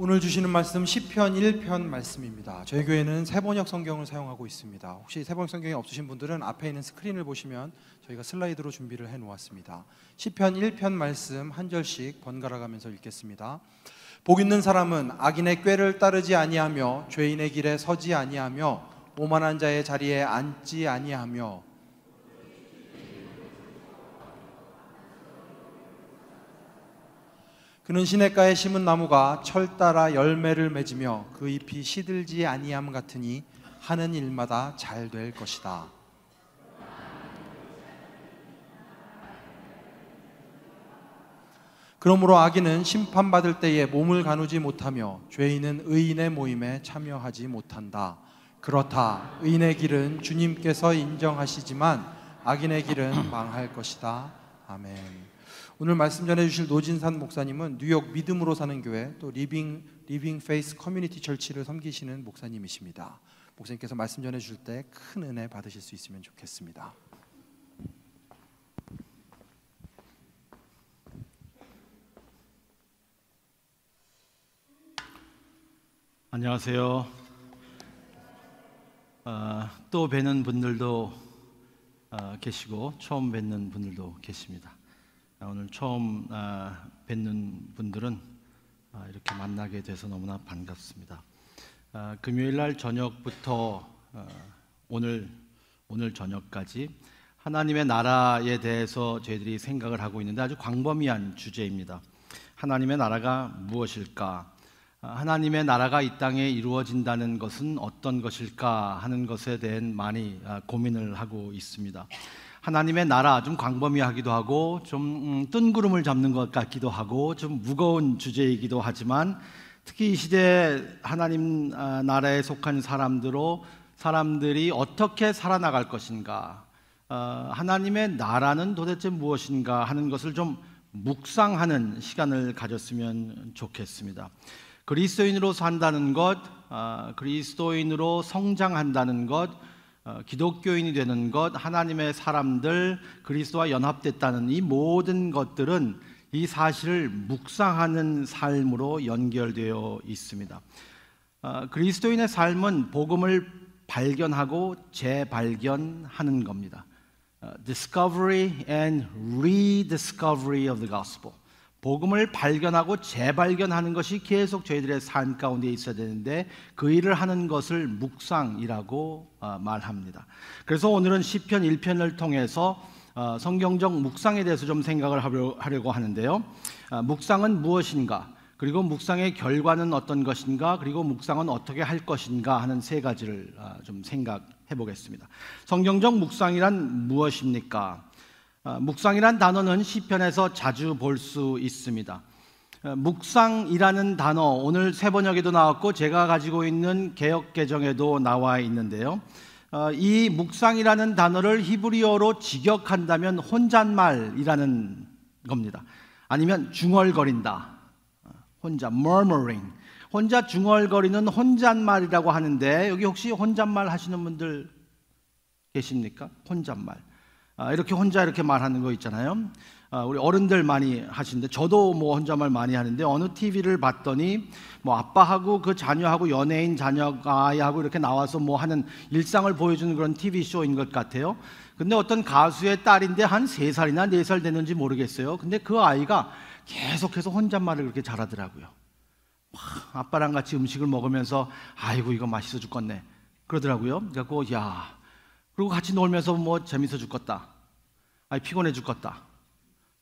오늘 주시는 말씀 시편 1편 말씀입니다. 저희 교회는 세번역 성경을 사용하고 있습니다. 혹시 세번역 성경이 없으신 분들은 앞에 있는 스크린을 보시면 저희가 슬라이드로 준비를 해 놓았습니다. 시편 1편 말씀 한 절씩 번갈아 가면서 읽겠습니다. 복 있는 사람은 악인의 꾀를 따르지 아니하며 죄인의 길에 서지 아니하며 오만한 자의 자리에 앉지 아니하며 그는 시냇가에 심은 나무가 철 따라 열매를 맺으며 그 잎이 시들지 아니함 같으니 하는 일마다 잘 될 것이다. 그러므로 악인은 심판받을 때에 몸을 가누지 못하며 죄인은 의인의 모임에 참여하지 못한다. 그렇다. 의인의 길은 주님께서 인정하시지만 악인의 길은 망할 것이다. 아멘. 오늘 말씀 전해 주실 노진산 목사님은 뉴욕 믿음으로 사는 교회 또 Living Living Faith Community Church를 섬기시는 목사님이십니다. 목사님께서 말씀 전해 주실 때 큰 은혜 받으실 수 있으면 좋겠습니다. 안녕하세요. 어, 또 뵈는 분들도 어, 계시고 처음 뵙는 분들도 계십니다. 아, 오늘 처음 아, 뵙는 분들은 아, 이렇게 만나게 돼서 너무나 반갑습니다. 금요일 날 저녁부터 오늘 오늘 저녁까지 하나님의 나라에 대해서 저희들이 생각을 하고 있는데 아주 광범위한 주제입니다. 하나님의 나라가 무엇일까? 하나님의 나라가 이 땅에 이루어진다는 것은 어떤 것일까 하는 것에 대한 많이 고민을 하고 있습니다. 하나님의 나라 좀 광범위하기도 하고 좀 음, 뜬구름을 잡는 것 같기도 하고 좀 무거운 주제이기도 하지만 특히 이 시대 하나님 아, 나라에 속한 사람들로 사람들이 어떻게 살아나갈 것인가 어, 하나님의 나라는 도대체 무엇인가 하는 것을 좀 묵상하는 시간을 가졌으면 좋겠습니다. 그리스도인으로 산다는 것, 아, 그리스도인으로 성장한다는 것, 어, 기독교인이 되는 것, 하나님의 사람들, 그리스도와 연합됐다는 이 모든 것들은 이 사실을 묵상하는 삶으로 연결되어 있습니다. 어, 그리스도인의 삶은 복음을 발견하고 재발견하는 겁니다. 어, discovery and rediscovery of the gospel. 복음을 발견하고 재발견하는 것이 계속 저희들의 삶 가운데 있어야 되는데 그 일을 하는 것을 묵상이라고 어, 말합니다. 그래서 오늘은 시편 1편을 통해서 어, 성경적 묵상에 대해서 좀 생각을 하려고 하는데요. 어, 묵상은 무엇인가? 그리고 묵상의 결과는 어떤 것인가? 그리고 묵상은 어떻게 할 것인가 하는 세 가지를 좀 생각해 보겠습니다. 성경적 묵상이란 무엇입니까? 어, 묵상이란 단어는 시편에서 자주 볼 수 있습니다. 어, 묵상이라는 단어 오늘 세 번역에도 나왔고 제가 가지고 있는 개역 개정에도 나와 있는데요. 어, 이 묵상이라는 단어를 히브리어로 직역한다면 혼잣말이라는 겁니다. 아니면 중얼거린다. 혼자 murmuring. 혼자 중얼거리는 혼잣말이라고 하는데 여기 혹시 혼잣말 하시는 분들 계십니까? 혼잣말. 아, 이렇게 혼자 이렇게 말하는 거 있잖아요. 아, 우리 어른들 많이 하시는데 저도 뭐 혼자 말 많이 하는데 어느 TV를 봤더니 뭐 아빠하고 그 자녀하고 연예인 자녀가 아이하고 이렇게 나와서 뭐 하는 일상을 보여주는 그런 TV 쇼인 것 같아요. 근데 어떤 가수의 딸인데 한 세살이나네 살 됐는지 모르겠어요. 근데 그 아이가 계속해서 혼잣말을 그렇게 잘하더라고요. 아빠랑 같이 음식을 먹으면서 아이고 이거 맛있어 죽겠네. 그러더라고요. 그래갖고 야 그리고 같이 놀면서 뭐 재밌어 죽겠다. 아니 피곤해 죽겠다.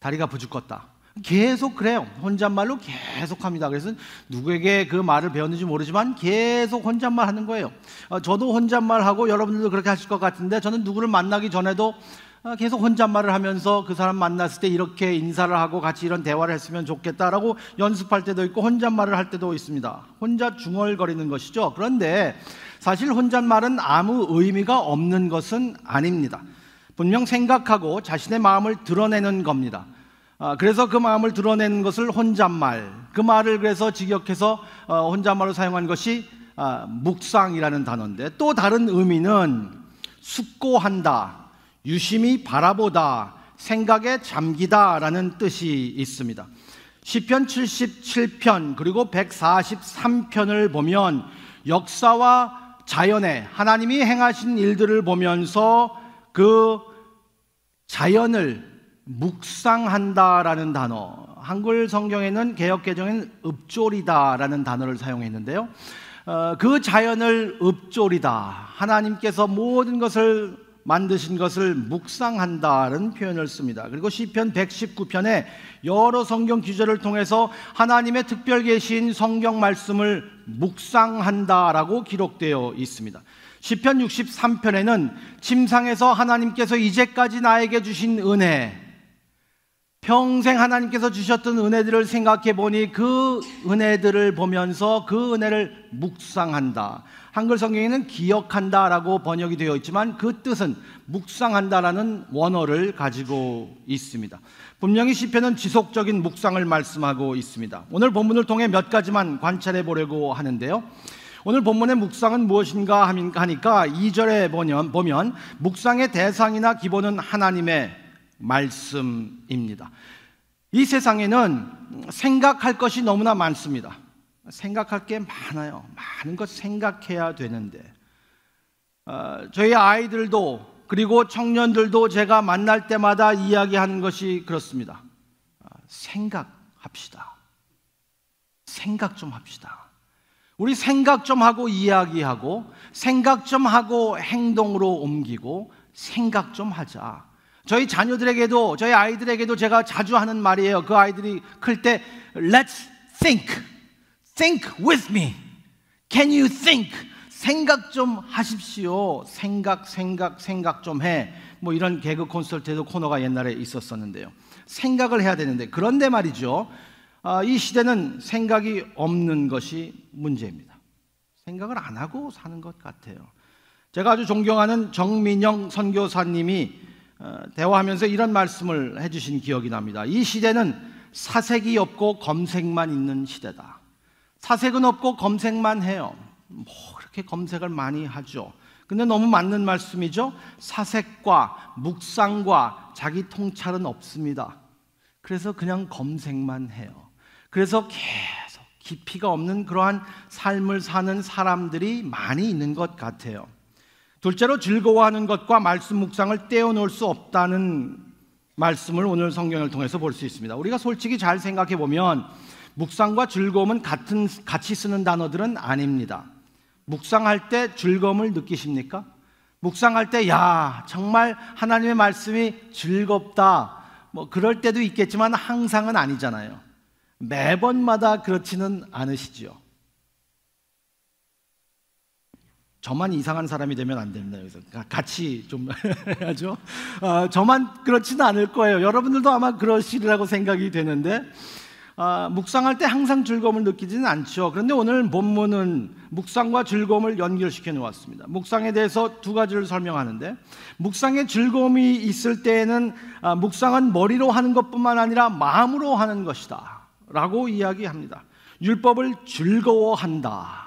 다리가 아프 죽겠다. 계속 그래요. 혼잣말로 계속 합니다. 그래서 누구에게 그 말을 배웠는지 모르지만 계속 혼잣말 하는 거예요. 어, 저도 혼잣말 하고 여러분들도 그렇게 하실 것 같은데 저는 누구를 만나기 전에도 어, 계속 혼잣말을 하면서 그 사람 만났을 때 이렇게 인사를 하고 같이 이런 대화를 했으면 좋겠다라고 연습할 때도 있고 혼잣말을 할 때도 있습니다. 혼자 중얼거리는 것이죠. 그런데 사실 혼잣말은 아무 의미가 없는 것은 아닙니다. 분명 생각하고 자신의 마음을 드러내는 겁니다. 아, 그래서 그 마음을 드러내는 것을 혼잣말, 그 말을 그래서 직역해서 어, 혼잣말로 사용한 것이 아, 묵상이라는 단어인데 또 다른 의미는 숙고한다, 유심히 바라보다, 생각에 잠기다라는 뜻이 있습니다. 시편 77편 그리고 143편을 보면 역사와 자연에 하나님이 행하신 일들을 보면서 그 자연을 묵상한다라는 단어 한글 성경에는 개역 개정에는 읍조리다라는 단어를 사용했는데요. 어, 그 자연을 읍조리다 하나님께서 모든 것을 만드신 것을 묵상한다는 표현을 씁니다. 그리고 시편 119편에 여러 성경 기절을 통해서 하나님의 특별 계신 성경 말씀을 묵상한다라고 기록되어 있습니다. 시편 63편에는 침상에서 하나님께서 이제까지 나에게 주신 은혜 평생 하나님께서 주셨던 은혜들을 생각해 보니 그 은혜들을 보면서 그 은혜를 묵상한다. 한글 성경에는 기억한다라고 번역이 되어 있지만 그 뜻은 묵상한다라는 원어를 가지고 있습니다. 분명히 시편은 지속적인 묵상을 말씀하고 있습니다. 오늘 본문을 통해 몇 가지만 관찰해 보려고 하는데요. 오늘 본문의 묵상은 무엇인가 하니까 2절에 보면, 묵상의 대상이나 기본은 하나님의 말씀입니다. 이 세상에는 생각할 것이 너무나 많습니다. 생각할 게 많아요. 많은 것 생각해야 되는데, 어, 저희 아이들도 그리고 청년들도 제가 만날 때마다 이야기하는 것이 그렇습니다. 어, 생각합시다. 생각 좀 합시다. 우리 생각 좀 하고 이야기하고, 생각 좀 하고 행동으로 옮기고, 생각 좀 하자. 저희 자녀들에게도 저희 아이들에게도 제가 자주 하는 말이에요. 그 아이들이 클 때 Let's think. Think with me. Can you think? 생각 좀 하십시오. 생각, 생각, 생각 좀 해. 뭐 이런 개그 콘서트에도 코너가 옛날에 있었었는데요. 생각을 해야 되는데 그런데 말이죠. 아, 이 시대는 생각이 없는 것이 문제입니다. 생각을 안 하고 사는 것 같아요. 제가 아주 존경하는 정민영 선교사님이 어, 대화하면서 이런 말씀을 해주신 기억이 납니다. 이 시대는 사색이 없고 검색만 있는 시대다. 사색은 없고 검색만 해요. 뭐 그렇게 검색을 많이 하죠. 근데 너무 맞는 말씀이죠. 사색과 묵상과 자기 통찰은 없습니다. 그래서 그냥 검색만 해요. 그래서 계속 깊이가 없는 그러한 삶을 사는 사람들이 많이 있는 것 같아요. 둘째로 즐거워하는 것과 말씀 묵상을 떼어놓을 수 없다는 말씀을 오늘 성경을 통해서 볼 수 있습니다. 우리가 솔직히 잘 생각해 보면 묵상과 즐거움은 같은 같이 쓰는 단어들은 아닙니다. 묵상할 때 즐거움을 느끼십니까? 묵상할 때 야, 정말 하나님의 말씀이 즐겁다. 뭐 그럴 때도 있겠지만 항상은 아니잖아요. 매번마다 그렇지는 않으시죠. 저만 이상한 사람이 되면 안 됩니다. 그래서 같이 좀 해야죠. 어, 저만 그렇지는 않을 거예요. 여러분들도 아마 그러시리라고 생각이 되는데 어, 묵상할 때 항상 즐거움을 느끼지는 않죠. 그런데 오늘 본문은 묵상과 즐거움을 연결시켜 놓았습니다. 묵상에 대해서 두 가지를 설명하는데 묵상의 즐거움이 있을 때에는 아, 묵상은 머리로 하는 것뿐만 아니라 마음으로 하는 것이다라고 이야기합니다. 율법을 즐거워한다.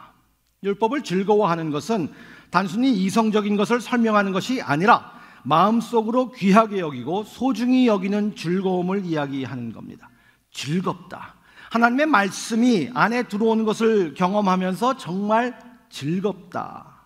율법을 즐거워하는 것은 단순히 이성적인 것을 설명하는 것이 아니라 마음속으로 귀하게 여기고 소중히 여기는 즐거움을 이야기하는 겁니다. 즐겁다. 하나님의 말씀이 안에 들어오는 것을 경험하면서 정말 즐겁다.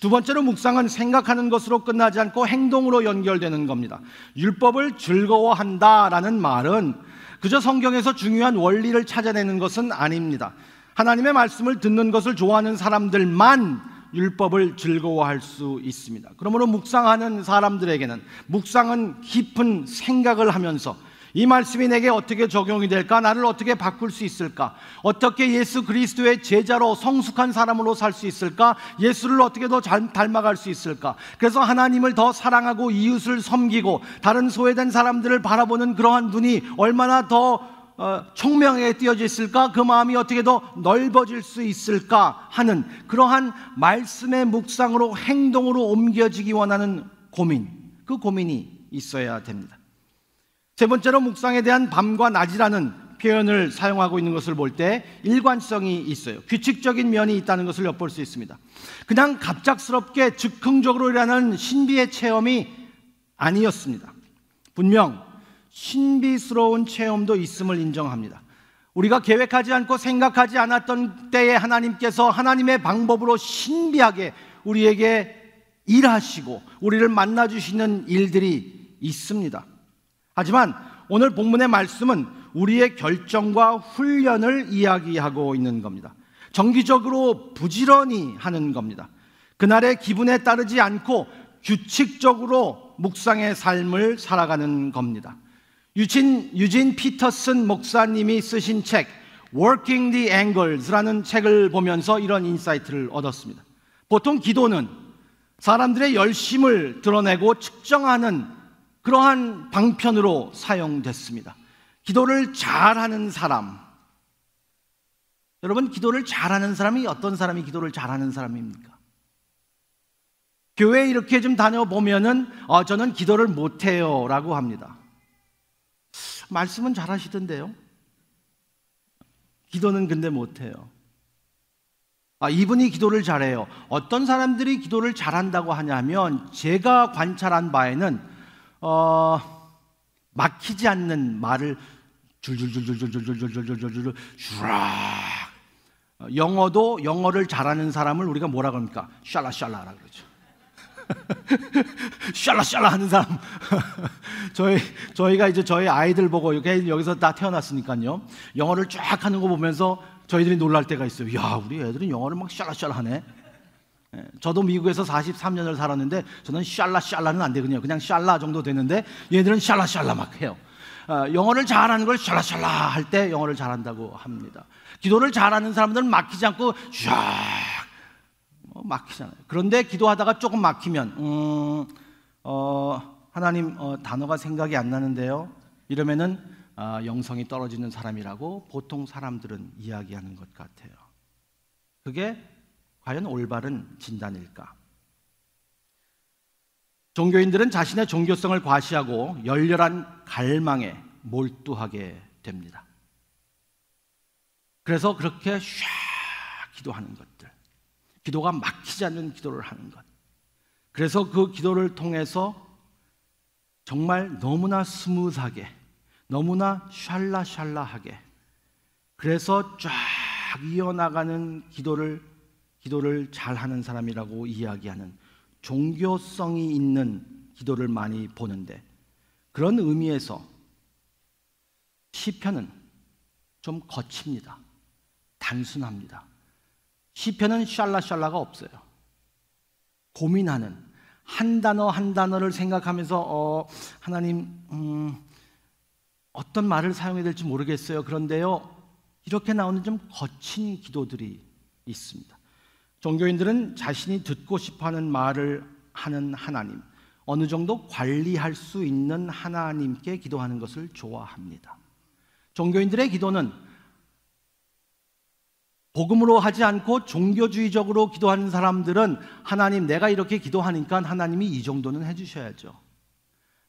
두 번째로 묵상은 생각하는 것으로 끝나지 않고 행동으로 연결되는 겁니다. 율법을 즐거워한다라는 말은 그저 성경에서 중요한 원리를 찾아내는 것은 아닙니다. 하나님의 말씀을 듣는 것을 좋아하는 사람들만 율법을 즐거워할 수 있습니다. 그러므로 묵상하는 사람들에게는 묵상은 깊은 생각을 하면서 이 말씀이 내게 어떻게 적용이 될까? 나를 어떻게 바꿀 수 있을까? 어떻게 예수 그리스도의 제자로 성숙한 사람으로 살 수 있을까? 예수를 어떻게 더 닮아갈 수 있을까? 그래서 하나님을 더 사랑하고 이웃을 섬기고 다른 소외된 사람들을 바라보는 그러한 눈이 얼마나 더 어, 총명하게 띄어져 있을까? 그 마음이 어떻게 더 넓어질 수 있을까? 하는 그러한 말씀의 묵상으로 행동으로 옮겨지기 원하는 고민, 그 고민이 있어야 됩니다. 세 번째로 묵상에 대한 밤과 낮이라는 표현을 사용하고 있는 것을 볼 때 일관성이 있어요. 규칙적인 면이 있다는 것을 엿볼 수 있습니다. 그냥 갑작스럽게 즉흥적으로 일어나는 신비의 체험이 아니었습니다. 분명 신비스러운 체험도 있음을 인정합니다. 우리가 계획하지 않고 생각하지 않았던 때에 하나님께서 하나님의 방법으로 신비하게 우리에게 일하시고 우리를 만나 주시는 일들이 있습니다. 하지만 오늘 본문의 말씀은 우리의 결정과 훈련을 이야기하고 있는 겁니다. 정기적으로 부지런히 하는 겁니다. 그날의 기분에 따르지 않고 규칙적으로 묵상의 삶을 살아가는 겁니다. 유진, 유진 피터슨 목사님이 쓰신 책 Working the Angles라는 책을 보면서 이런 insight를 얻었습니다. 보통 기도는 사람들의 열심을 드러내고 측정하는 그러한 방편으로 사용됐습니다. 기도를 잘하는 사람. 여러분, 기도를 잘하는 사람이 어떤 사람이 기도를 잘하는 사람입니까? 교회 이렇게 좀 다녀보면은, 어, 저는 기도를 못해요. 라고 합니다. 말씀은 잘 하시던데요. 기도는 근데 못해요. 아, 이분이 기도를 잘해요. 어떤 사람들이 기도를 잘한다고 하냐면 제가 관찰한 바에는 어, 막히지 않는 말을 줄줄줄줄줄줄줄줄줄줄줄 슈락 영어도 영어를 잘하는 사람을 우리가 뭐라 그럽니까? 샬라샬라라 그러죠. 샬라샬라 하는 사람. 저희, 저희가 이제 저희 아이들 보고 여기서 다 태어났으니까요. 영어를 쫙 하는 거 보면서 저희들이 놀랄 때가 있어요. 야, 우리 애들은 영어를 막 샬라샬라 하네. 예, 저도 미국에서 43년을 살았는데 저는 샬라샬라는 안 되거든요. 그냥 샬라 정도 되는데 얘들은 샬라샬라 막 해요. 어, 영어를 잘하는 걸 샬라샬라 할 때 영어를 잘한다고 합니다. 기도를 잘하는 사람들은 막히지 않고 쫙뭐 막히잖아요. 그런데 기도하다가 조금 막히면 음, 어, 하나님 어, 단어가 생각이 안 나는데요. 이러면은 아, 영성이 떨어지는 사람이라고 보통 사람들은 이야기하는 것 같아요. 그게 과연 올바른 진단일까? 종교인들은 자신의 종교성을 과시하고 열렬한 갈망에 몰두하게 됩니다. 그래서 그렇게 샤 기도하는 것들. 기도가 막히지 않는 기도를 하는 것. 그래서 그 기도를 통해서 정말 너무나 smooth하게, 너무나 샬라샬라하게, 그래서 쫙 이어나가는 기도를, 기도를 잘하는 사람이라고 이야기하는 종교성이 있는 기도를 많이 보는데, 그런 의미에서 시편은 좀 거칩니다. 단순합니다. 시편은 샬라샬라가 없어요. 고민하는 한 단어 한 단어를 생각하면서 어, 하나님 음, 어떤 말을 사용해야 될지 모르겠어요. 그런데요 이렇게 나오는 좀 거친 기도들이 있습니다. 종교인들은 자신이 듣고 싶어하는 말을 하는 하나님, 어느 정도 관리할 수 있는 하나님께 기도하는 것을 좋아합니다. 종교인들의 기도는 복음으로 하지 않고 종교주의적으로 기도하는 사람들은 하나님 내가 이렇게 기도하니까 하나님이 이 정도는 해주셔야죠.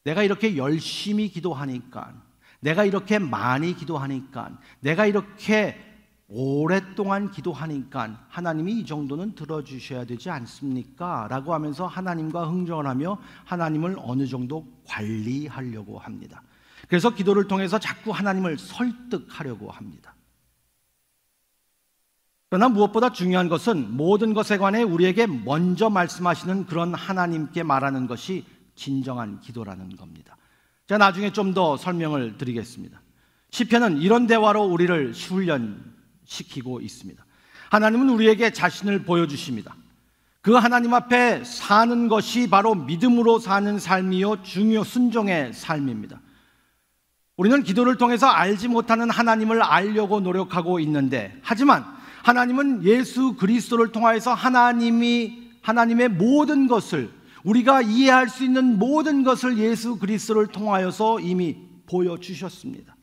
내가 이렇게 열심히 기도하니까 내가 이렇게 많이 기도하니까 내가 이렇게 오랫동안 기도하니까 하나님이 이 정도는 들어주셔야 되지 않습니까? 라고 하면서 하나님과 흥정을 하며 하나님을 어느 정도 관리하려고 합니다. 그래서 기도를 통해서 자꾸 하나님을 설득하려고 합니다. 그러나 무엇보다 중요한 것은 모든 것에 관해 우리에게 먼저 말씀하시는 그런 하나님께 말하는 것이 진정한 기도라는 겁니다. 제가 나중에 좀 더 설명을 드리겠습니다. 시편은 이런 대화로 우리를 훈련시키고 있습니다. 하나님은 우리에게 자신을 보여주십니다. 그 하나님 앞에 사는 것이 바로 믿음으로 사는 삶이요 중요 순종의 삶입니다. 우리는 기도를 통해서 알지 못하는 하나님을 알려고 노력하고 있는데 하지만 하나님은 예수 그리스도를 통하여서 하나님이 하나님의 모든 것을 우리가 이해할 수 있는 모든 것을 예수 그리스도를 통하여서 이미 보여 주셨습니다.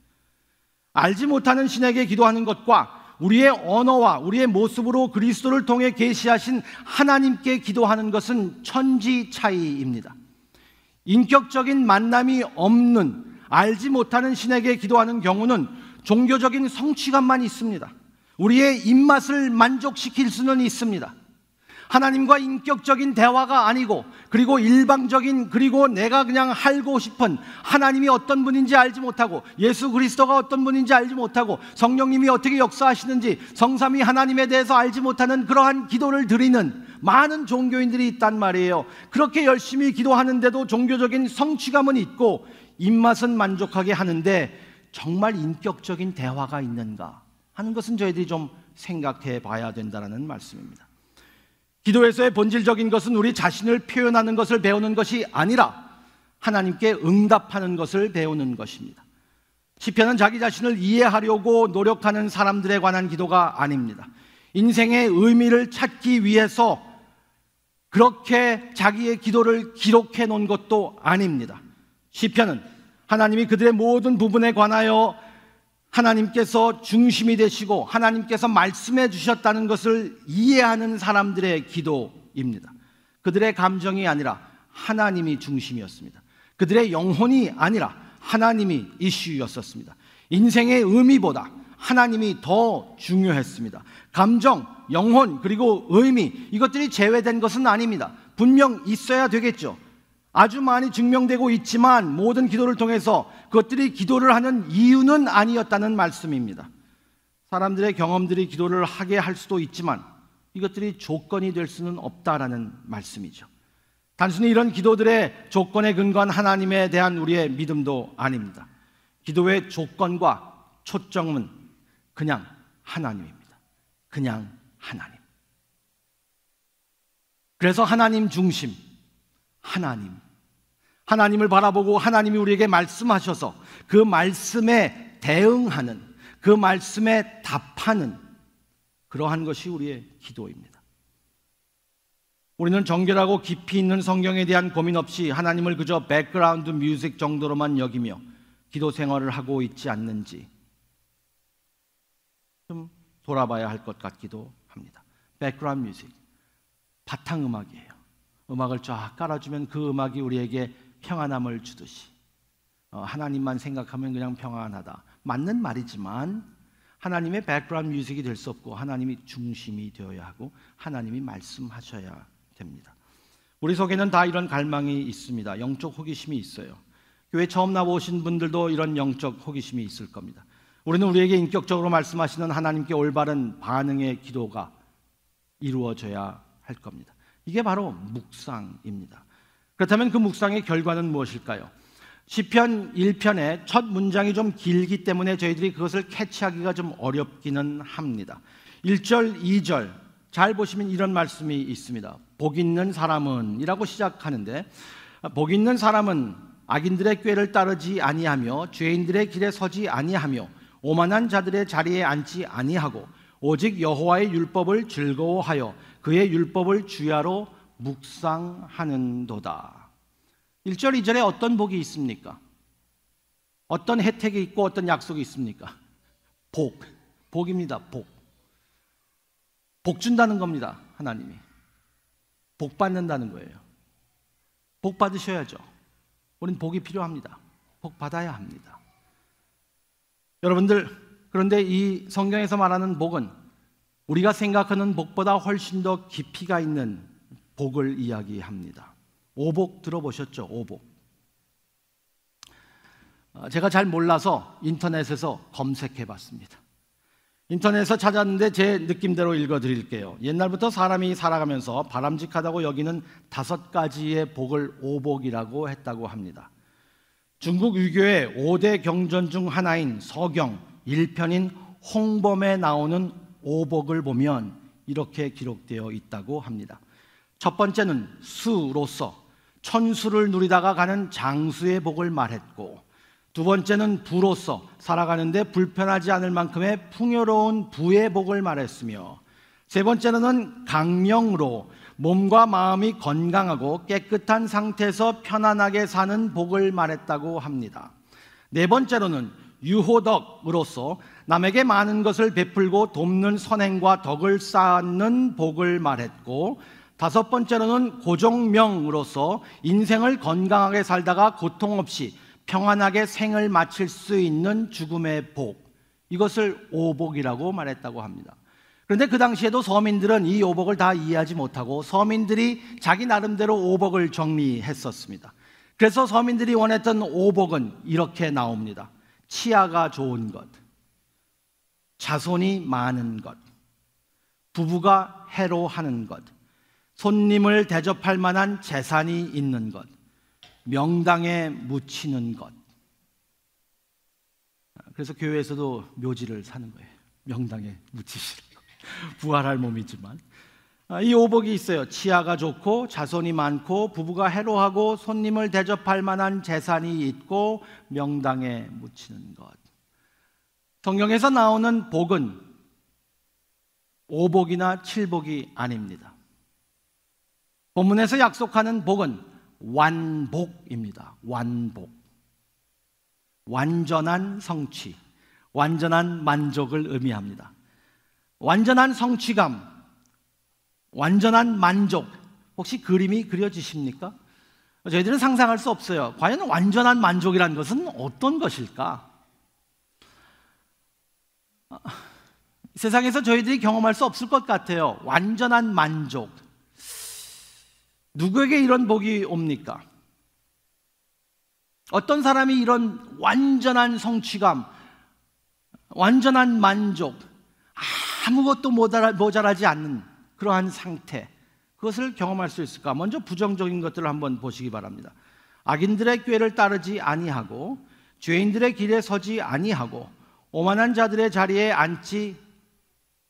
알지 못하는 신에게 기도하는 것과 우리의 언어와 우리의 모습으로 그리스도를 통해 계시하신 하나님께 기도하는 것은 천지 차이입니다. 인격적인 만남이 없는 알지 못하는 신에게 기도하는 경우는 종교적인 성취감만 있습니다. 우리의 입맛을 만족시킬 수는 있습니다. 하나님과 인격적인 대화가 아니고 그리고 일방적인 그리고 내가 그냥 할고 싶은 하나님이 어떤 분인지 알지 못하고 예수 그리스도가 어떤 분인지 알지 못하고 성령님이 어떻게 역사하시는지 성삼위 하나님에 대해서 알지 못하는 그러한 기도를 드리는 많은 종교인들이 있단 말이에요. 그렇게 열심히 기도하는데도 종교적인 성취감은 있고 입맛은 만족하게 하는데 정말 인격적인 대화가 있는가 하는 것은 저희들이 좀 생각해 봐야 된다는 말씀입니다. 기도에서의 본질적인 것은 우리 자신을 표현하는 것을 배우는 것이 아니라 하나님께 응답하는 것을 배우는 것입니다. 시편은 자기 자신을 이해하려고 노력하는 사람들에 관한 기도가 아닙니다. 인생의 의미를 찾기 위해서 그렇게 자기의 기도를 기록해 놓은 것도 아닙니다. 시편은 하나님이 그들의 모든 부분에 관하여 하나님께서 중심이 되시고 하나님께서 말씀해 주셨다는 것을 이해하는 사람들의 기도입니다. 그들의 감정이 아니라 하나님이 중심이었습니다. 그들의 영혼이 아니라 하나님이 이슈였었습니다. 인생의 의미보다 하나님이 더 중요했습니다. 감정, 영혼, 그리고 의미, 이것들이 제외된 것은 아닙니다. 분명 있어야 되겠죠. 아주 많이 증명되고 있지만 모든 기도를 통해서 그것들이 기도를 하는 이유는 아니었다는 말씀입니다. 사람들의 경험들이 기도를 하게 할 수도 있지만 이것들이 조건이 될 수는 없다라는 말씀이죠. 단순히 이런 기도들의 조건에 근거한 하나님에 대한 우리의 믿음도 아닙니다. 기도의 조건과 초점은 그냥 하나님입니다. 그냥 하나님. 그래서 하나님 중심, 하나님. 하나님을 바라보고 하나님이 우리에게 말씀하셔서 그 말씀에 대응하는 그 말씀에 답하는 그러한 것이 우리의 기도입니다. 우리는 정결하고 깊이 있는 성경에 대한 고민 없이 하나님을 그저 background music 정도로만 여기며 기도 생활을 하고 있지 않는지 좀 돌아봐야 할 것 같기도 합니다. background music 바탕 음악이에요. 음악을 쫙 깔아주면 그 음악이 우리에게 평안함을 주듯이 어, 하나님만 생각하면 그냥 평안하다. 맞는 말이지만 하나님이 background music이 될 수 없고 하나님이 중심이 되어야 하고 하나님이 말씀하셔야 됩니다. 우리 속에는 다 이런 갈망이 있습니다. 영적 호기심이 있어요. 교회 처음 나오신 분들도 이런 영적 호기심이 있을 겁니다. 우리는 우리에게 인격적으로 말씀하시는 하나님께 올바른 반응의 기도가 이루어져야 할 겁니다. 이게 바로 묵상입니다. 그렇다면 그 묵상의 결과는 무엇일까요? 시편 1편의 첫 문장이 좀 길기 때문에 저희들이 그것을 캐치하기가 좀 어렵기는 합니다. 1절, 2절 잘 보시면 이런 말씀이 있습니다. 복 있는 사람은 이라고 시작하는데 복 있는 사람은 악인들의 꾀를 따르지 아니하며 죄인들의 길에 서지 아니하며 오만한 자들의 자리에 앉지 아니하고 오직 여호와의 율법을 즐거워하여 그의 율법을 주야로 묵상하는도다. 1절, 2절에 어떤 복이 있습니까? 어떤 혜택이 있고 어떤 약속이 있습니까? 복. 복입니다. 복. 복 준다는 겁니다. 하나님이. 복 받는다는 거예요. 복 받으셔야죠. 우린 복이 필요합니다. 복 받아야 합니다. 여러분들, 그런데 이 성경에서 말하는 복은 우리가 생각하는 복보다 훨씬 더 깊이가 있는 복을 이야기합니다. 오복 들어보셨죠? 오복. 어, 제가 잘 몰라서 인터넷에서 검색해 봤습니다. 인터넷에서 찾았는데 제 느낌대로 읽어 드릴게요. 옛날부터 사람이 살아가면서 바람직하다고 여기는 다섯 가지의 복을 오복이라고 했다고 합니다. 중국 유교의 5대 경전 중 하나인 서경 1편인 홍범에 나오는 오복을 보면 이렇게 기록되어 있다고 합니다. 첫 번째는 수로서 천수를 누리다가 가는 장수의 복을 말했고 두 번째는 부로서 살아가는데 불편하지 않을 만큼의 풍요로운 부의 복을 말했으며 세 번째는 강명으로 몸과 마음이 건강하고 깨끗한 상태에서 편안하게 사는 복을 말했다고 합니다. 네 번째로는 유호덕으로서 남에게 많은 것을 베풀고 돕는 선행과 덕을 쌓는 복을 말했고 다섯 번째로는 고종명으로서 인생을 건강하게 살다가 고통 없이 평안하게 생을 마칠 수 있는 죽음의 복. 이것을 오복이라고 말했다고 합니다. 그런데 그 당시에도 서민들은 이 오복을 다 이해하지 못하고 서민들이 자기 나름대로 오복을 정리했었습니다. 그래서 서민들이 원했던 오복은 이렇게 나옵니다. 치아가 좋은 것, 자손이 많은 것, 부부가 해로하는 것, 손님을 대접할 만한 재산이 있는 것, 명당에 묻히는 것. 그래서 교회에서도 묘지를 사는 거예요. 명당에 묻히시는 거. 부활할 몸이지만. 아, 이 오복이 있어요. 치아가 좋고 자손이 많고 부부가 해로하고 손님을 대접할 만한 재산이 있고 명당에 묻히는 것. 성경에서 나오는 복은 오복이나 칠복이 아닙니다. 본문에서 약속하는 복은 완복입니다. 완복. 완전한 성취, 완전한 만족을 의미합니다. 완전한 성취감, 완전한 만족. 혹시 그림이 그려지십니까? 저희들은 상상할 수 없어요. 과연 완전한 만족이라는 것은 어떤 것일까? 세상에서 저희들이 경험할 수 없을 것 같아요. 완전한 만족. 누구에게 이런 복이 옵니까? 어떤 사람이 이런 완전한 성취감, 완전한 만족, 아무것도 모자라지 않는 그러한 상태, 그것을 경험할 수 있을까? 먼저 부정적인 것들을 한번 보시기 바랍니다. 악인들의 꾀를 따르지 아니하고 죄인들의 길에 서지 아니하고 오만한 자들의 자리에 앉지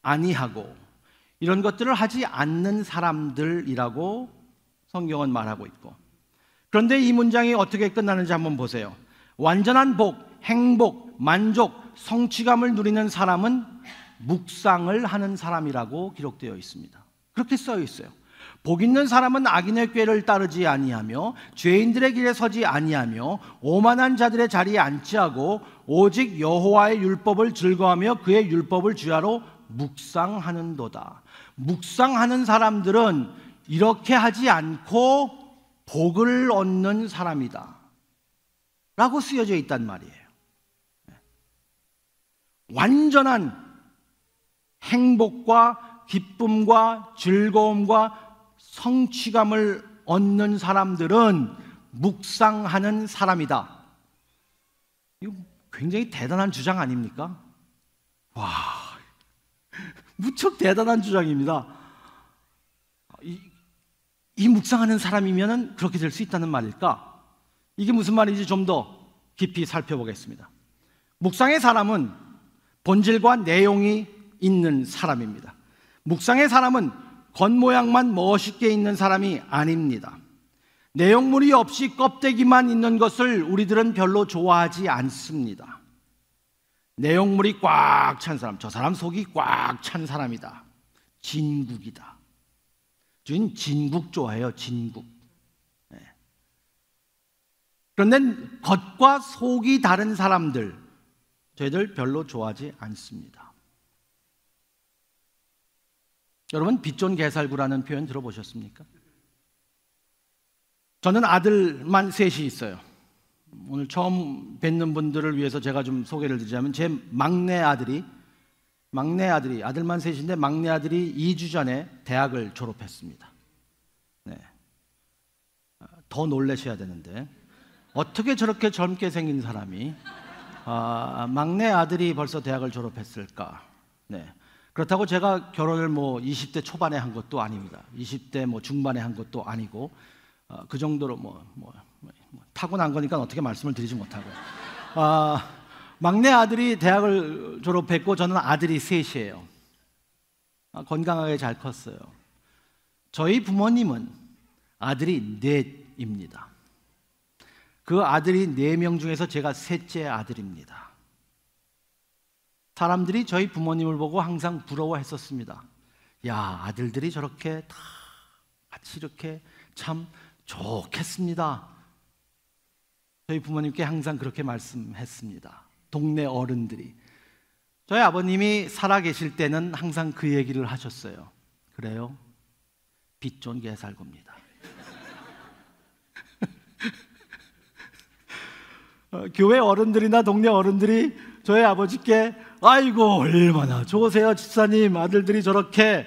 아니하고 이런 것들을 하지 않는 사람들이라고 성경은 말하고 있고 그런데 이 문장이 어떻게 끝나는지 한번 보세요. 완전한 복, 행복, 만족, 성취감을 누리는 사람은 묵상을 하는 사람이라고 기록되어 있습니다. 그렇게 써 있어요. 복 있는 사람은 악인의 꾀를 따르지 아니하며 죄인들의 길에 서지 아니하며 오만한 자들의 자리에 앉지 하고 오직 여호와의 율법을 즐거하며 그의 율법을 주야로 묵상하는도다. 묵상하는 사람들은 이렇게 하지 않고 복을 얻는 사람이다. 라고 쓰여져 있단 말이에요. 완전한 행복과 기쁨과 즐거움과 성취감을 얻는 사람들은 묵상하는 사람이다. 이거 굉장히 대단한 주장 아닙니까? 와, 무척 대단한 주장입니다. 이, 이 묵상하는 사람이면 그렇게 될 수 있다는 말일까? 이게 무슨 말인지 좀 더 깊이 살펴보겠습니다. 묵상의 사람은 본질과 내용이 있는 사람입니다. 묵상의 사람은 겉모양만 멋있게 있는 사람이 아닙니다. 내용물이 없이 껍데기만 있는 것을 우리들은 별로 좋아하지 않습니다. 내용물이 꽉 찬 사람, 저 사람 속이 꽉 찬 사람이다. 진국이다. 저희는 진국 좋아해요, 진국. 네. 그런데 겉과 속이 다른 사람들, 저희들 별로 좋아하지 않습니다. 여러분 빚존 개살구라는 표현 들어보셨습니까? 저는 아들만 셋이 있어요. 오늘 처음 뵙는 분들을 위해서 제가 좀 소개를 드리자면 제 막내 아들이 막내 아들이 아들만 셋인데 막내 아들이 2주 전에 대학을 졸업했습니다. 네. 더 놀라셔야 되는데 어떻게 저렇게 젊게 생긴 사람이 아, 막내 아들이 벌써 대학을 졸업했을까? 네. 그렇다고 제가 결혼을 뭐 20대 초반에 한 것도 아닙니다. 20대 뭐 중반에 한 것도 아니고 어, 그 정도로 뭐, 뭐, 뭐, 타고난 거니까 어떻게 말씀을 드리지 못하고 아, 막내 아들이 대학을 졸업했고 저는 아들이 셋이에요. 아, 건강하게 잘 컸어요. 저희 부모님은 아들이 넷입니다. 그 아들이 네 명 중에서 제가 셋째 아들입니다. 사람들이 저희 부모님을 보고 항상 부러워했었습니다. 야, 아들들이 저렇게 다 같이 이렇게 참 좋겠습니다. 저희 부모님께 항상 그렇게 말씀했습니다. 동네 어른들이. 저희 아버님이 살아 계실 때는 항상 그 얘기를 하셨어요. 그래요? 빚 좋게 살 겁니다. 어, 교회 어른들이나 동네 어른들이 저희 아버지께 아이고 얼마나 좋으세요 집사님 아들들이 저렇게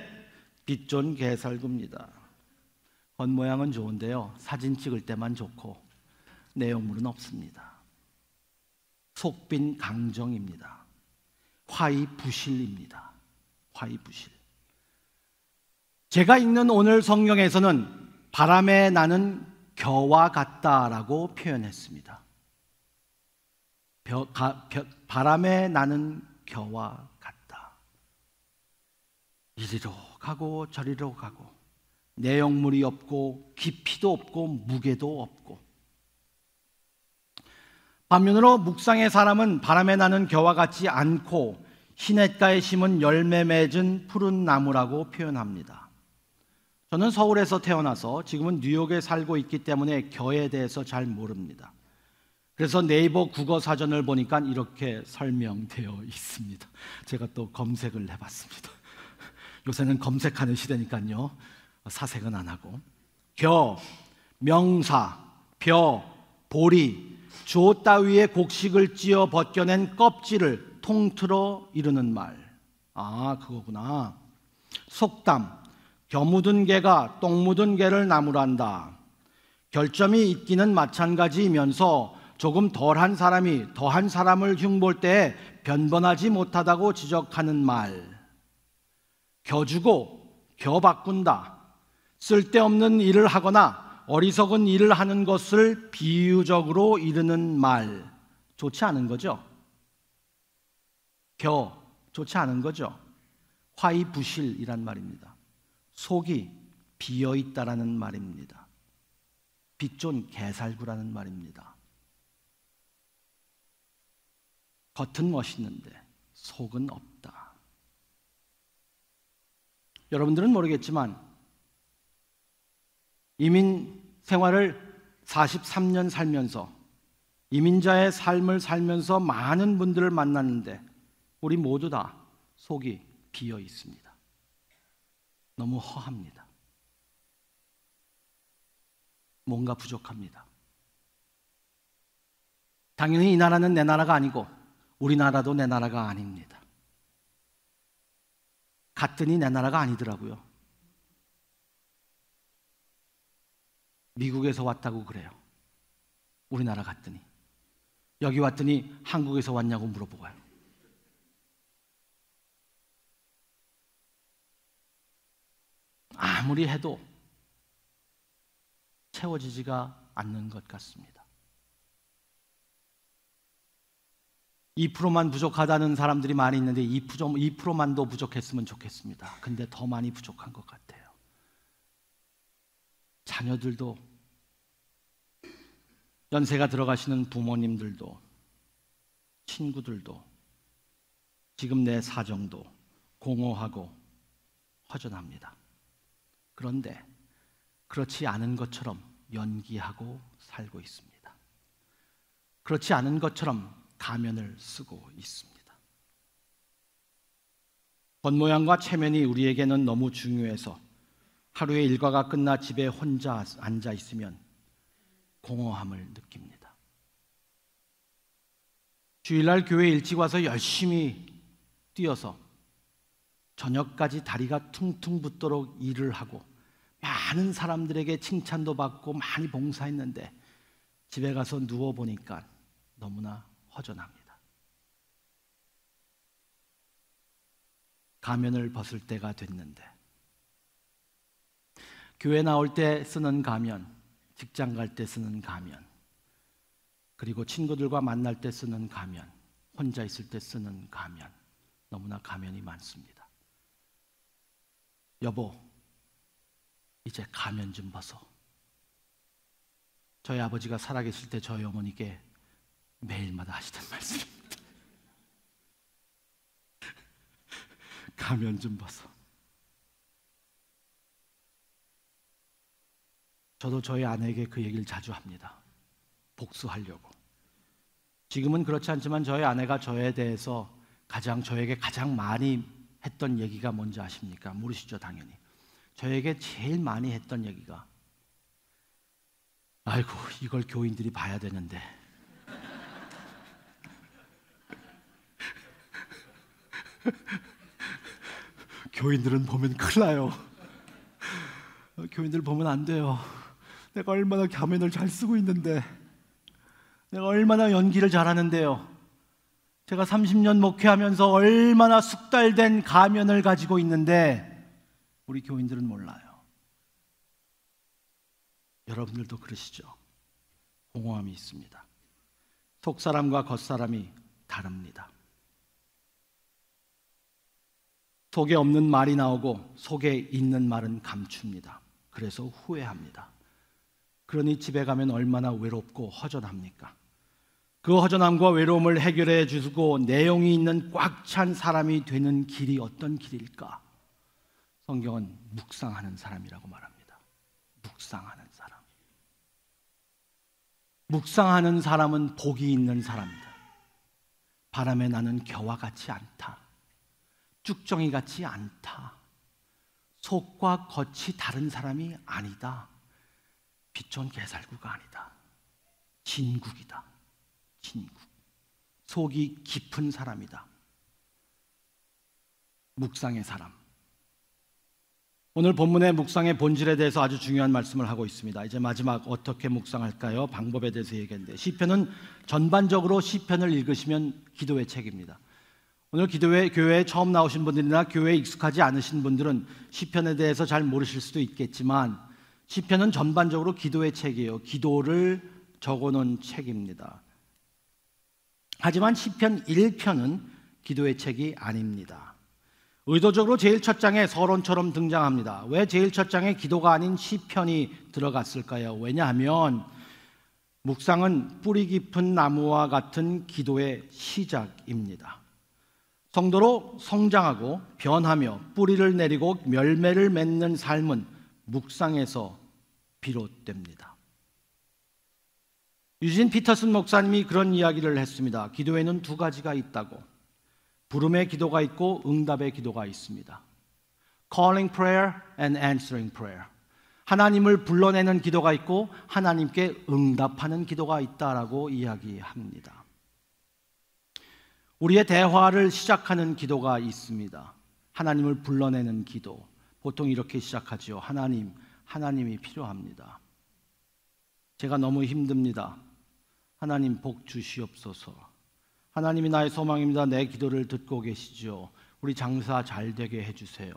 빚존 개살구입니다. 겉모양은 좋은데요 사진 찍을 때만 좋고 내용물은 없습니다. 속빈 강정입니다. 화이 부실입니다. 화이 부실. 제가 읽는 오늘 성경에서는 바람에 나는 겨와 같다라고 표현했습니다. 벼, 가, 벼, 바람에 나는 겨와 같다. 이리로 가고 저리로 가고 내용물이 없고 깊이도 없고 무게도 없고 반면으로 묵상의 사람은 바람에 나는 겨와 같지 않고 시냇가에 심은 열매 맺은 푸른 나무라고 표현합니다. 저는 서울에서 태어나서 지금은 뉴욕에 살고 있기 때문에 겨에 대해서 잘 모릅니다. 그래서 네이버 국어 사전을 보니까 이렇게 설명되어 있습니다. 제가 또 검색을 해봤습니다. 요새는 검색하는 시대니까요. 사색은 안 하고. 겨, 명사, 벼, 보리, 조 따위의 곡식을 찧어 벗겨낸 껍질을 통틀어 이르는 말. 아, 그거구나. 속담, 겨 묻은 개가 똥 묻은 개를 나무란다. 결점이 있기는 마찬가지이면서 조금 덜한 사람이 더한 사람을 흉볼 때 변번하지 못하다고 지적하는 말. 겨주고 겨 바꾼다. 쓸데없는 일을 하거나 어리석은 일을 하는 것을 비유적으로 이르는 말. 좋지 않은 거죠? 겨, 좋지 않은 거죠? 화이부실이란 말입니다. 속이 비어 있다라는 말입니다. 빚존 개살구라는 말입니다. 겉은 멋있는데 속은 없다. 여러분들은 모르겠지만 이민 생활을 43년 살면서 이민자의 삶을 살면서 많은 분들을 만났는데 우리 모두 다 속이 비어 있습니다. 너무 허합니다. 뭔가 부족합니다. 당연히 이 나라는 내 나라가 아니고 우리나라도 내 나라가 아닙니다. 갔더니 내 나라가 아니더라고요. 미국에서 왔다고 그래요. 우리나라 갔더니. 여기 왔더니 한국에서 왔냐고 물어보고 요. 아무리 해도 채워지지가 않는 것 같습니다. 2%만 부족하다는 사람들이 많이 있는데 2%, 2%만도 부족했으면 좋겠습니다. 근데 더 많이 부족한 것 같아요. 자녀들도 연세가 들어가시는 부모님들도 친구들도 지금 내 사정도 공허하고 허전합니다. 그런데 그렇지 않은 것처럼 연기하고 살고 있습니다. 그렇지 않은 것처럼 가면을 쓰고 있습니다. 겉모양과 체면이 우리에게는 너무 중요해서 하루의 일과가 끝나 집에 혼자 앉아 있으면 공허함을 느낍니다. 주일날 교회 일찍 와서 열심히 뛰어서 저녁까지 다리가 퉁퉁 붓도록 일을 하고 많은 사람들에게 칭찬도 받고 많이 봉사했는데 집에 가서 누워 보니까 너무나 허전합니다. 가면을 벗을 때가 됐는데 교회 나올 때 쓰는 가면, 직장 갈 때 쓰는 가면, 그리고 친구들과 만날 때 쓰는 가면, 혼자 있을 때 쓰는 가면, 너무나 가면이 많습니다. 여보, 이제 가면 좀 벗어. 저희 아버지가 살아계실 때 저희 어머니께 매일마다 하시던 말씀입니다. 가면 좀 벗어. 저도 저희 아내에게 그 얘기를 자주 합니다. 복수하려고. 지금은 그렇지 않지만 저희 아내가 저에 대해서 가장 저에게 가장 많이 했던 얘기가 뭔지 아십니까? 모르시죠, 당연히. 저에게 제일 많이 했던 얘기가 아이고, 이걸 교인들이 봐야 되는데. 교인들은 보면 큰일 나요. 어, 교인들 보면 안 돼요. 내가 얼마나 가면을 잘 쓰고 있는데, 내가 얼마나 연기를 잘하는데요. 제가 30년 목회하면서 얼마나 숙달된 가면을 가지고 있는데, 우리 교인들은 몰라요. 여러분들도 그러시죠? 공허함이 있습니다. 속사람과 겉사람이 다릅니다. 속에 없는 말이 나오고 속에 있는 말은 감춥니다. 그래서 후회합니다. 그러니 집에 가면 얼마나 외롭고 허전합니까? 그 허전함과 외로움을 해결해 주고 내용이 있는 꽉 찬 사람이 되는 길이 어떤 길일까? 성경은 묵상하는 사람이라고 말합니다. 묵상하는 사람. 묵상하는 사람은 복이 있는 사람이다. 바람에 나는 겨와 같지 않다. 쭉정이 같지 않다. 속과 겉이 다른 사람이 아니다. 빛존 개살구가 아니다. 진국이다. 진국. 속이 깊은 사람이다. 묵상의 사람. 오늘 본문의 묵상의 본질에 대해서 아주 중요한 말씀을 하고 있습니다. 이제 마지막 어떻게 묵상할까요? 방법에 대해서 얘기했는데 시편은 전반적으로 시편을 읽으시면 기도의 책입니다. 오늘 기도회 교회에 처음 나오신 분들이나 교회에 익숙하지 않으신 분들은 시편에 대해서 잘 모르실 수도 있겠지만 시편은 전반적으로 기도의 책이에요. 기도를 적어놓은 책입니다. 하지만 시편 1편은 기도의 책이 아닙니다. 의도적으로 제일 첫 장에 서론처럼 등장합니다. 왜 제일 첫 장에 기도가 아닌 시편이 들어갔을까요? 왜냐하면 묵상은 뿌리 깊은 나무와 같은 기도의 시작입니다. 성도로 성장하고 변하며 뿌리를 내리고 열매를 맺는 삶은 묵상에서 비롯됩니다. 유진 피터슨 목사님이 그런 이야기를 했습니다. 기도에는 두 가지가 있다고. 부름의 기도가 있고 응답의 기도가 있습니다. calling prayer and answering prayer. 하나님을 불러내는 기도가 있고 하나님께 응답하는 기도가 있다라고 이야기합니다. 우리의 대화를 시작하는 기도가 있습니다. 하나님을 불러내는 기도. 보통 이렇게 시작하지요. 하나님, 하나님이 필요합니다. 제가 너무 힘듭니다. 하나님 복 주시옵소서. 하나님이 나의 소망입니다. 내 기도를 듣고 계시죠. 우리 장사 잘 되게 해 주세요.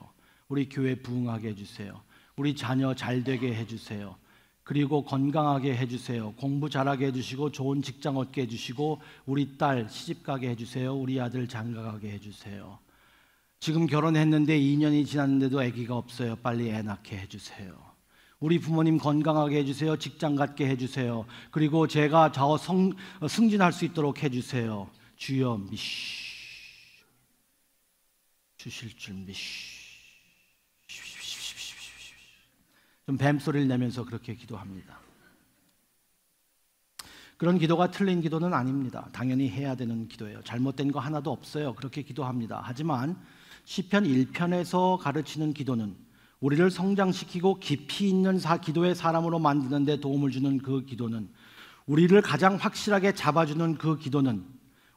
우리 교회 부흥하게 해 주세요. 우리 자녀 잘 되게 해 주세요. 그리고 건강하게 해 주세요. 공부 잘하게 해 주시고 좋은 직장 얻게 해 주시고 우리 딸 시집 가게 해 주세요. 우리 아들 장가 가게 해 주세요. 지금 결혼했는데 2년이 지났는데도 아기가 없어요. 빨리 애 낳게 해주세요. 우리 부모님 건강하게 해주세요. 직장 갖게 해주세요. 그리고 제가 저 성, 승진할 수 있도록 해주세요. 주여 미쉬 주실 줄 미쉬 좀 뱀소리를 내면서 그렇게 기도합니다. 그런 기도가 틀린 기도는 아닙니다. 당연히 해야 되는 기도예요. 잘못된 거 하나도 없어요. 그렇게 기도합니다. 하지만 시편 1편에서 가르치는 기도는 우리를 성장시키고 깊이 있는 사 기도의 사람으로 만드는 데 도움을 주는 그 기도는 우리를 가장 확실하게 잡아주는 그 기도는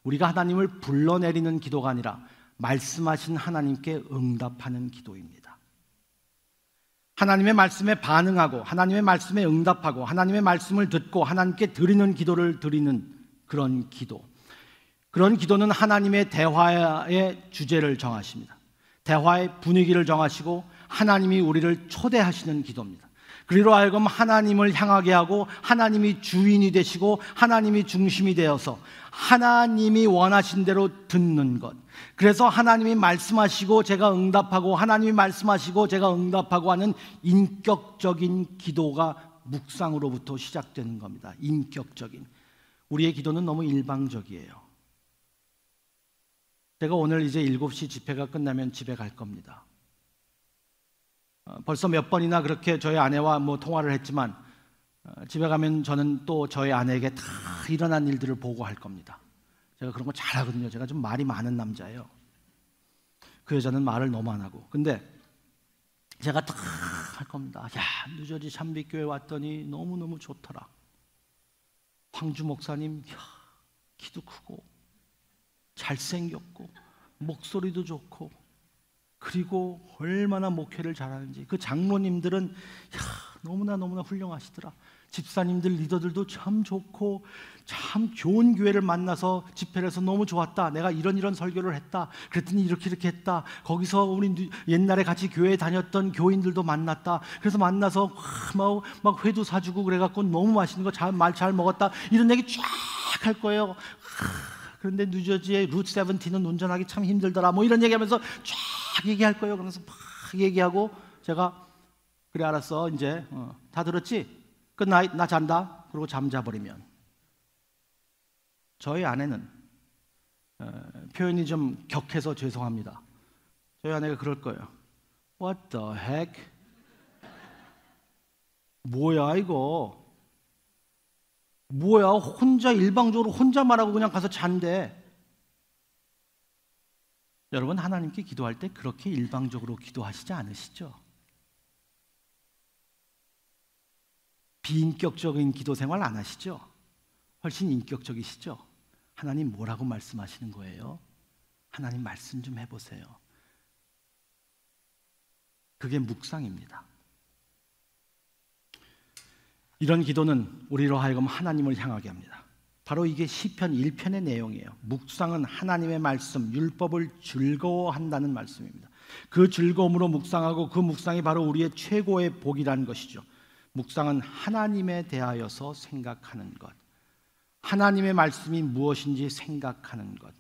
우리가 하나님을 불러내리는 기도가 아니라 말씀하신 하나님께 응답하는 기도입니다. 하나님의 말씀에 반응하고 하나님의 말씀에 응답하고 하나님의 말씀을 듣고 하나님께 드리는 기도를 드리는 그런 기도. 그런 기도는 하나님의 대화의 주제를 정하십니다. 대화의 분위기를 정하시고 하나님이 우리를 초대하시는 기도입니다. 그리로 하여금 하나님을 향하게 하고 하나님이 주인이 되시고 하나님이 중심이 되어서 하나님이 원하신 대로 듣는 것. 그래서 하나님이 말씀하시고 제가 응답하고 하나님이 말씀하시고 제가 응답하고 하는 인격적인 기도가 묵상으로부터 시작되는 겁니다. 인격적인. 우리의 기도는 너무 일방적이에요. 제가 오늘 이제 7시 집회가 끝나면 집에 갈 겁니다. 어, 벌써 몇 번이나 그렇게 저희 아내와 뭐 통화를 했지만 어, 집에 가면 저는 또 저희 아내에게 다 일어난 일들을 보고 할 겁니다. 제가 그런 거 잘하거든요. 제가 좀 말이 많은 남자예요. 그 여자는 말을 너무 안 하고. 근데 제가 다 할 겁니다. 야, 뉴저지 참빛교회 왔더니 너무너무 좋더라. 황주 목사님, 야, 키도 크고, 잘생겼고, 목소리도 좋고 그리고 얼마나 목회를 잘하는지 그 장로님들은 야, 너무나 너무나 훌륭하시더라. 집사님들 리더들도 참 좋고 참 좋은 교회를 만나서 집회를 해서 너무 좋았다. 내가 이런 이런 설교를 했다. 그랬더니 이렇게 이렇게 했다. 거기서 우리 옛날에 같이 교회 다녔던 교인들도 만났다. 그래서 만나서 막, 막 회도 사주고 그래갖고 너무 맛있는 거잘말잘 먹었다. 이런 얘기 쫙 할 거예요. 그런데 뉴저지의 루트 세븐틴은 운전하기 참 힘들더라. 뭐 이런 얘기하면서 쫙 얘기할 거예요. 그러면서 막 얘기하고 제가 그래 알았어 이제 어, 다 들었지? 끝나 나 잔다. 그리고 잠자 버리면 저희 아내는 어, 표현이 좀 격해서 죄송합니다. 저희 아내가 그럴 거예요. What the heck? 뭐야 이거? 뭐야 혼자 일방적으로 혼자 말하고 그냥 가서 잔대. 여러분 하나님께 기도할 때 그렇게 일방적으로 기도하시지 않으시죠? 비인격적인 기도 생활 안 하시죠? 훨씬 인격적이시죠? 하나님 뭐라고 말씀하시는 거예요? 하나님 말씀 좀 해보세요. 그게 묵상입니다. 이런 기도는 우리로 하여금 하나님을 향하게 합니다. 바로 이게 시편 1편의 내용이에요. 묵상은 하나님의 말씀, 율법을 즐거워한다는 말씀입니다. 그 즐거움으로 묵상하고 그 묵상이 바로 우리의 최고의 복이라는 것이죠. 묵상은 하나님에 대하여서 생각하는 것. 하나님의 말씀이 무엇인지 생각하는 것.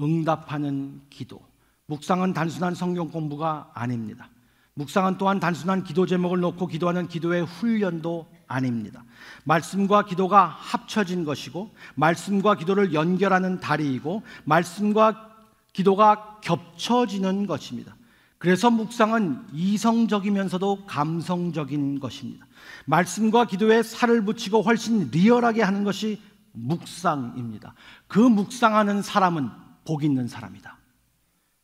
응답하는 기도. 묵상은 단순한 성경 공부가 아닙니다. 묵상은 또한 단순한 기도 제목을 놓고 기도하는 기도의 훈련도 아닙니다. 말씀과 기도가 합쳐진 것이고, 말씀과 기도를 연결하는 다리이고, 말씀과 기도가 겹쳐지는 것입니다. 그래서 묵상은 이성적이면서도 감성적인 것입니다. 말씀과 기도에 살을 붙이고 훨씬 리얼하게 하는 것이 묵상입니다. 그 묵상하는 사람은 복 있는 사람이다.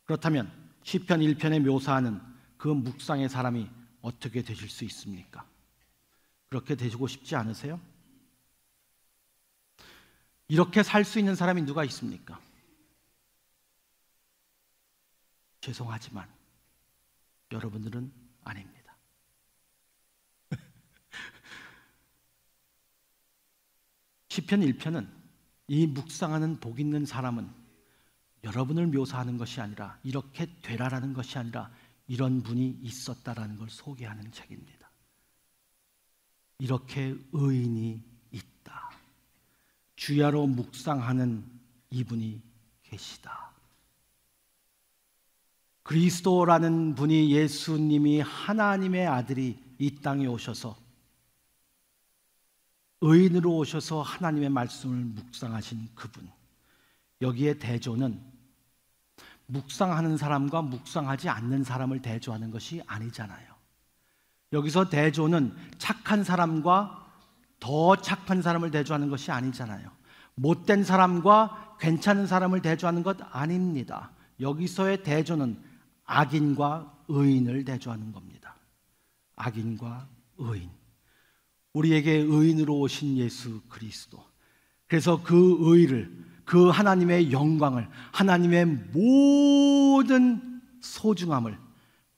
그렇다면 시편 1편에 묘사하는 그 묵상의 사람이 어떻게 되실 수 있습니까? 그렇게 되시고 싶지 않으세요? 이렇게 살 수 있는 사람이 누가 있습니까? 죄송하지만 여러분들은 아닙니다. 시편 1편은 이 묵상하는 복 있는 사람은 여러분을 묘사하는 것이 아니라 이렇게 되라라는 것이 아니라 이런 분이 있었다라는 걸 소개하는 책입니다. 이렇게 의인이 있다. 주야로 묵상하는 이분이 계시다. 그리스도라는 분이 예수님이 하나님의 아들이 이 땅에 오셔서 의인으로 오셔서 하나님의 말씀을 묵상하신 그분. 여기에 대조는 묵상하는 사람과 묵상하지 않는 사람을 대조하는 것이 아니잖아요. 여기서 대조는 착한 사람과 더 착한 사람을 대조하는 것이 아니잖아요. 못된 사람과 괜찮은 사람을 대조하는 것 아닙니다. 여기서의 대조는 악인과 의인을 대조하는 겁니다. 악인과 의인. 우리에게 의인으로 오신 예수 그리스도. 그래서 그 의를 그 하나님의 영광을, 하나님의 모든 소중함을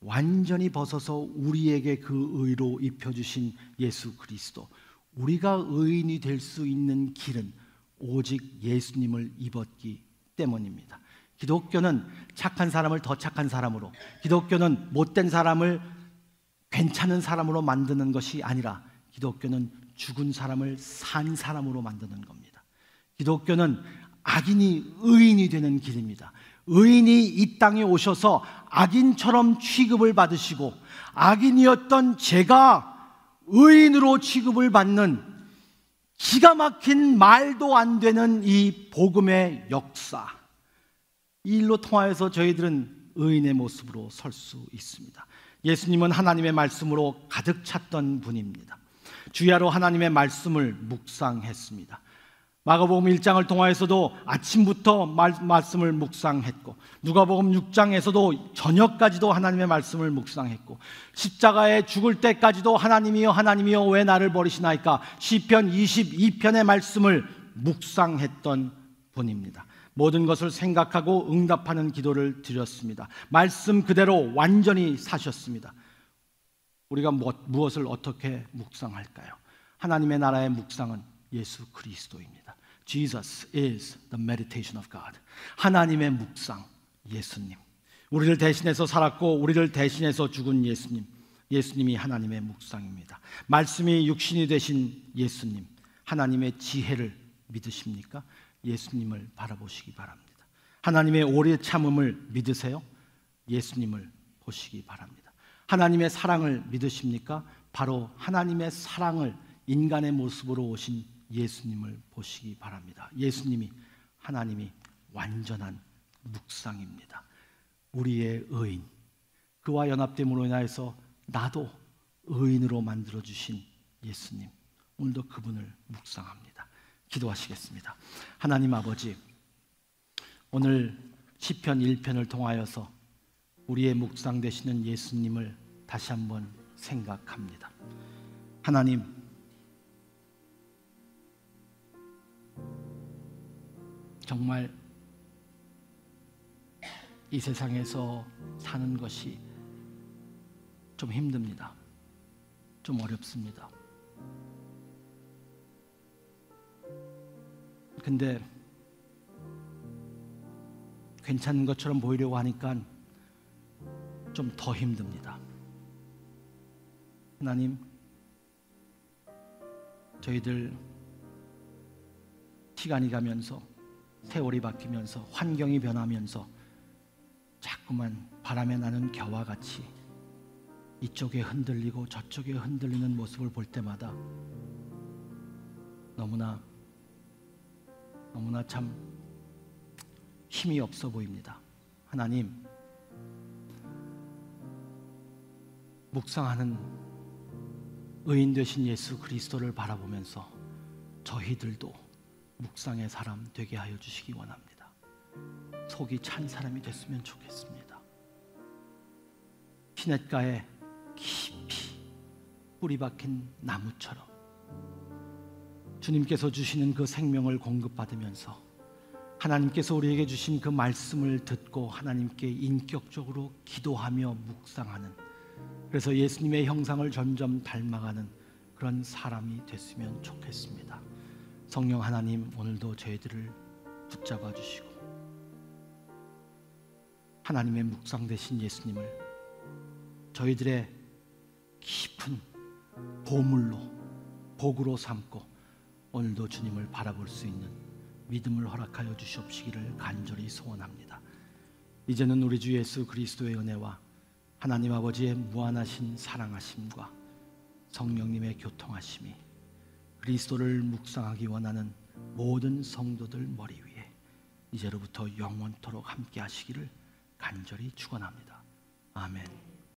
완전히 벗어서 우리에게 그 의로 입혀주신 예수 그리스도. 우리가 의인이 될 수 있는 길은 오직 예수님을 입었기 때문입니다. 기독교는 착한 사람을 더 착한 사람으로, 기독교는 못된 사람을 괜찮은 사람으로 만드는 것이 아니라 기독교는 죽은 사람을 산 사람으로 만드는 겁니다. 기독교는 악인이 의인이 되는 길입니다. 의인이 이 땅에 오셔서 악인처럼 취급을 받으시고 악인이었던 제가 의인으로 취급을 받는 기가 막힌 말도 안 되는 이 복음의 역사. 이 일로 통하여서 저희들은 의인의 모습으로 설 수 있습니다. 예수님은 하나님의 말씀으로 가득 찼던 분입니다. 주야로 하나님의 말씀을 묵상했습니다. 마가복음 1장을 통하여서도 아침부터 말씀을 묵상했고 누가복음 6장에서도 저녁까지도 하나님의 말씀을 묵상했고 십자가에 죽을 때까지도 하나님이여 하나님이여 왜 나를 버리시나이까 시편 22편의 말씀을 묵상했던 분입니다. 모든 것을 생각하고 응답하는 기도를 드렸습니다. 말씀 그대로 완전히 사셨습니다. 우리가 뭐- 무엇을 어떻게 묵상할까요? 하나님의 나라의 묵상은 예수 그리스도입니다. Jesus is the meditation of God. 하나님의 묵상, 예수님. 우리를 대신해서 살았고 우리를 대신해서 죽은 예수님. 예수님이 하나님의 묵상입니다. 말씀이 육신이 되신 예수님. 하나님의 지혜를 믿으십니까? 예수님을 바라보시기 바랍니다. 하나님의 오래 참음을 믿으세요? 예수님을 보시기 바랍니다. 하나님의 사랑을 믿으십니까? 바로 하나님의 사랑을 인간의 모습으로 오신 예수님을 보시기 바랍니다. 예수님이 하나님이 완전한 묵상입니다. 우리의 의인 그와 연합됨으로 인하여서 나도 의인으로 만들어 주신 예수님 오늘도 그분을 묵상합니다. 기도하시겠습니다. 하나님 아버지 오늘 시편 1편을 통하여서 우리의 묵상 되시는 예수님을 다시 한번 생각합니다. 하나님 정말 이 세상에서 사는 것이 좀 힘듭니다. 좀 어렵습니다. 근데 괜찮은 것처럼 보이려고 하니까 좀 더 힘듭니다. 하나님, 저희들 시간이 가면서 세월이 바뀌면서 환경이 변하면서 자꾸만 바람에 나는 겨와 같이 이쪽에 흔들리고 저쪽에 흔들리는 모습을 볼 때마다 너무나 너무나 참 힘이 없어 보입니다. 하나님, 묵상하는 의인 되신 예수 그리스도를 바라보면서 저희들도 묵상의 사람 되게 하여 주시기 원합니다. 속이 찬 사람이 됐으면 좋겠습니다. 시냇가에 깊이 뿌리 박힌 나무처럼 주님께서 주시는 그 생명을 공급받으면서 하나님께서 우리에게 주신 그 말씀을 듣고 하나님께 인격적으로 기도하며 묵상하는 그래서 예수님의 형상을 점점 닮아가는 그런 사람이 됐으면 좋겠습니다. 성령 하나님 오늘도 저희들을 붙잡아 주시고 하나님의 묵상 되신 예수님을 저희들의 깊은 보물로 복으로 삼고 오늘도 주님을 바라볼 수 있는 믿음을 허락하여 주시옵시기를 간절히 소원합니다. 이제는 우리 주 예수 그리스도의 은혜와 하나님 아버지의 무한하신 사랑하심과 성령님의 교통하심이 그리스도를 묵상하기 원하는 모든 성도들 머리 위에 이제로부터 영원토록 함께 하시기를 간절히 축원합니다. 아멘.